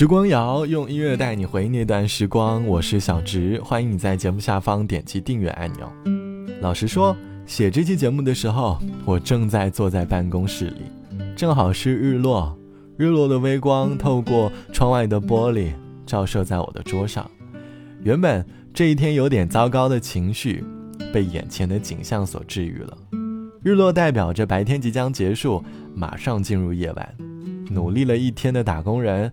时光谣用音乐带你回忆那段时光，我是小植，欢迎你在节目下方点击订阅按钮。老实说，写这期节目的时候，我正在坐在办公室里，正好是日落，日落的微光透过窗外的玻璃照射在我的桌上。原本这一天有点糟糕的情绪，被眼前的景象所治愈了。日落代表着白天即将结束，马上进入夜晚。努力了一天的打工人，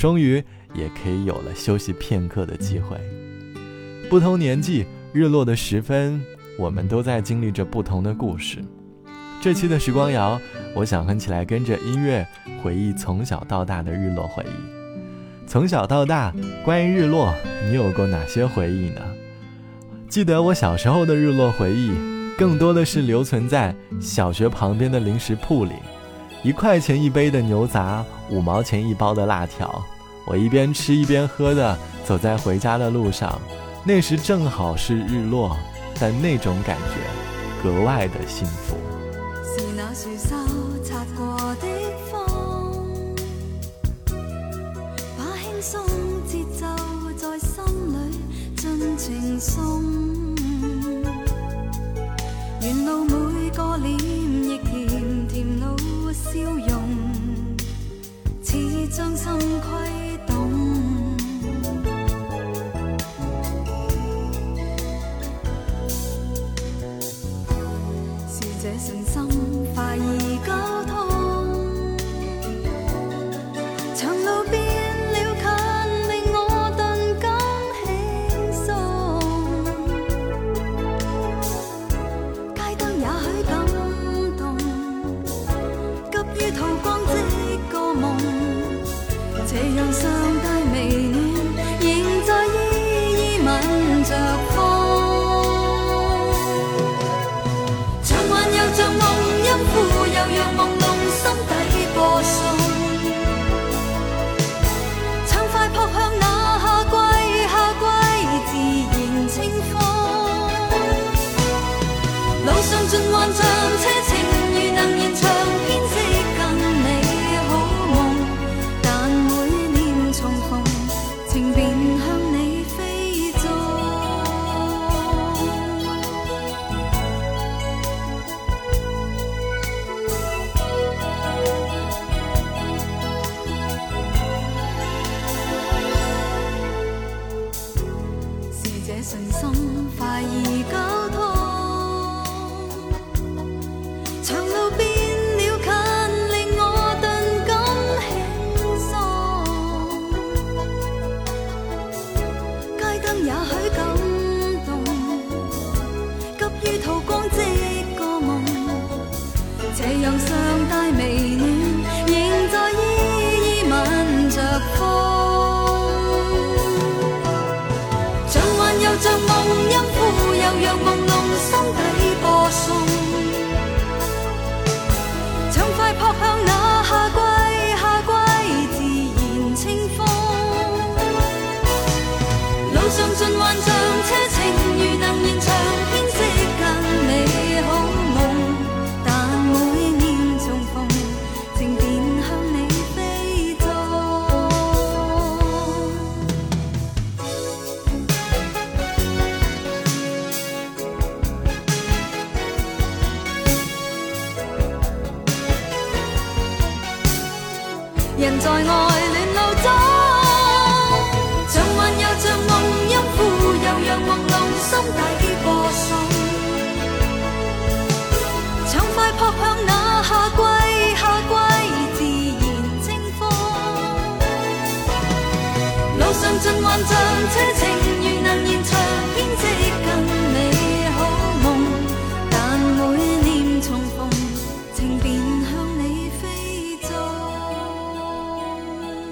终于也可以有了休息片刻的机会。不同年纪，日落的时分，我们都在经历着不同的故事。这期的时光谣，我想哼起来，跟着音乐回忆从小到大的日落回忆。从小到大，关于日落，你有过哪些回忆呢？记得我小时候的日落回忆。更多的是留存在小学旁边的零食铺里，一块钱一杯的牛杂，五毛钱一包的辣条，我一边吃一边喝的走在回家的路上，那时正好是日落，但那种感觉格外的幸福。是那树梢擦过的风，把轻松节奏在心里尽情送。沿路每个脸笑容，似将心亏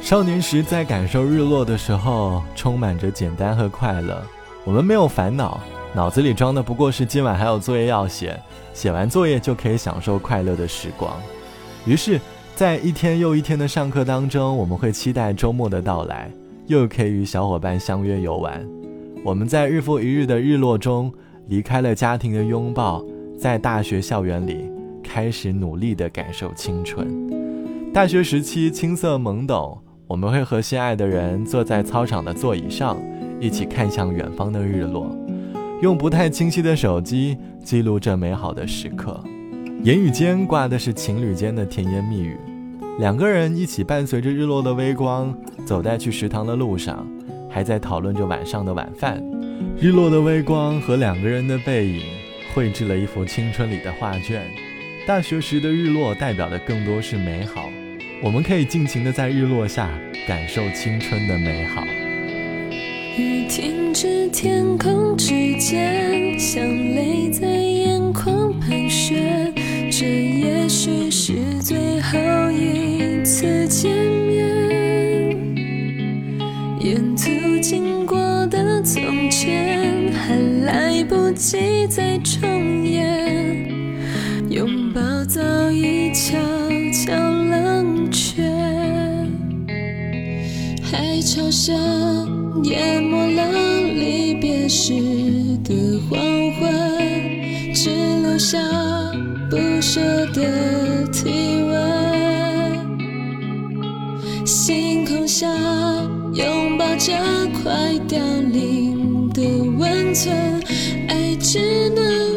少年时在感受日落的时候，充满着简单和快乐。我们没有烦恼，脑子里装的不过是今晚还有作业要写，写完作业就可以享受快乐的时光。于是，在一天又一天的上课当中，我们会期待周末的到来，又可以与小伙伴相约游玩。我们在日复一日的日落中，离开了家庭的拥抱，在大学校园里开始努力地感受青春。大学时期青涩懵懂。我们会和心爱的人坐在操场的座椅上，一起看向远方的日落，用不太清晰的手机记录这美好的时刻。言语间挂的是情侣间的甜言蜜语，两个人一起伴随着日落的微光，走在去食堂的路上，还在讨论着晚上的晚饭。日落的微光和两个人的背影，绘制了一幅青春里的画卷。大学时的日落代表的更多是美好，我们可以尽情的在日落下感受青春的美好。雨停止，天空之间，像泪在眼眶盘旋。这也许是最后一次见面。沿途经过的从前，还来不及再重演。拥抱早已悄悄冷却，海潮声淹没了离别时的黄昏，只留下不舍的体星空下拥抱着快凋零的温存，爱只能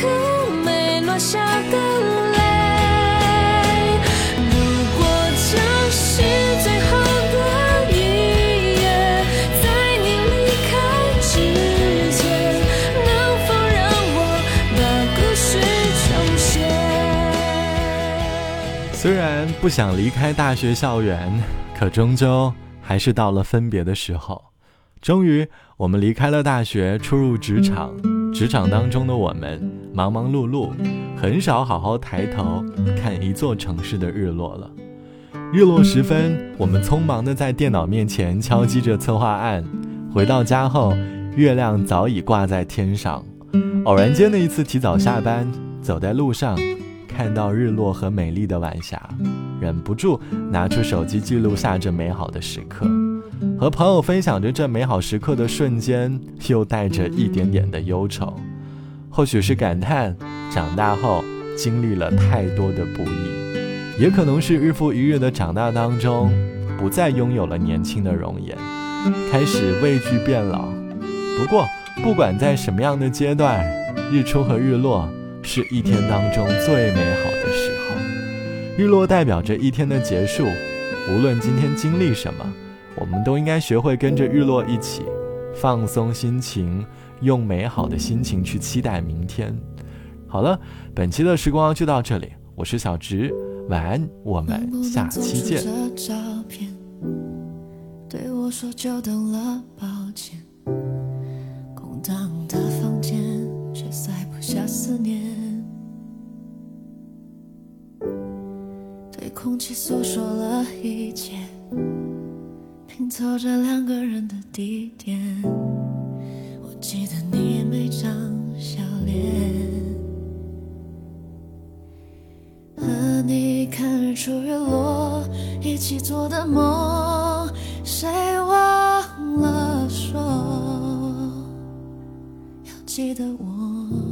颗没落下的泪。如果这是最后的一夜，在你离开之前，能否让我把故事重写？虽然不想离开大学校园，可终究还是到了分别的时候。终于，我们离开了大学，出入职场。职场当中的我们忙忙碌碌，很少好好抬头看一座城市的日落了。日落时分，我们匆忙的在电脑面前敲击着策划案。回到家后，月亮早已挂在天上。偶然间的一次提早下班，走在路上，看到日落和美丽的晚霞，忍不住拿出手机记录下这美好的时刻。和朋友分享着这美好时刻的瞬间，又带着一点点的忧愁。或许是感叹，长大后经历了太多的不易，也可能是日复一日的长大当中，不再拥有了年轻的容颜，开始畏惧变老。不过，不管在什么样的阶段，日出和日落是一天当中最美好的时候。日落代表着一天的结束，无论今天经历什么，我们都应该学会跟着日落一起放松心情，用美好的心情去期待明天。好了，本期的时光就到这里，我是小植，晚安，我们下期见。对我说就等了，抱歉。空荡的房间，却塞不下思念。对空气诉说了一切，拼凑着两个人的地点。我记得你每张笑脸。和你看日出日落，一起做的梦，谁忘了说要记得我？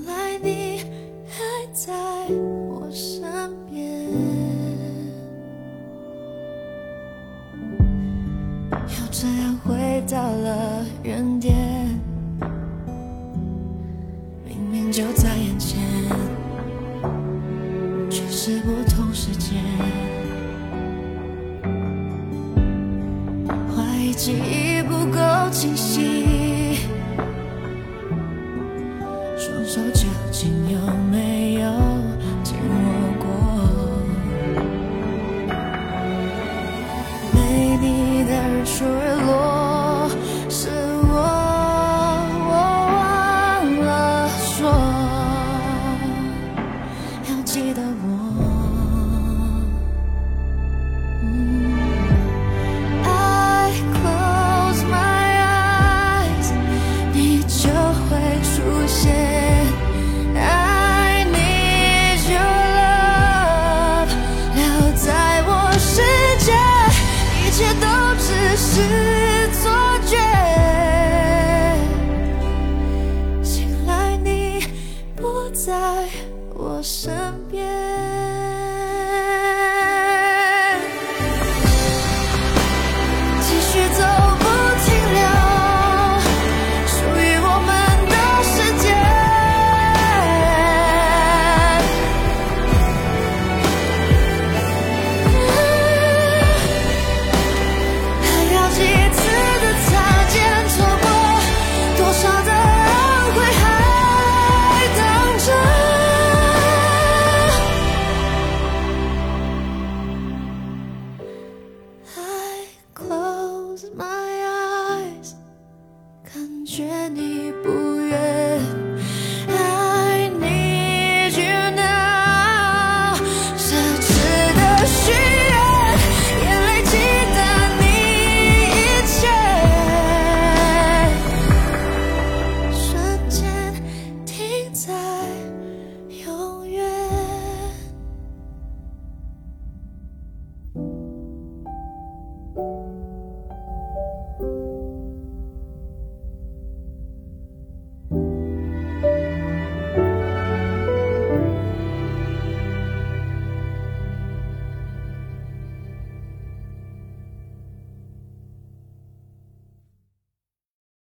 到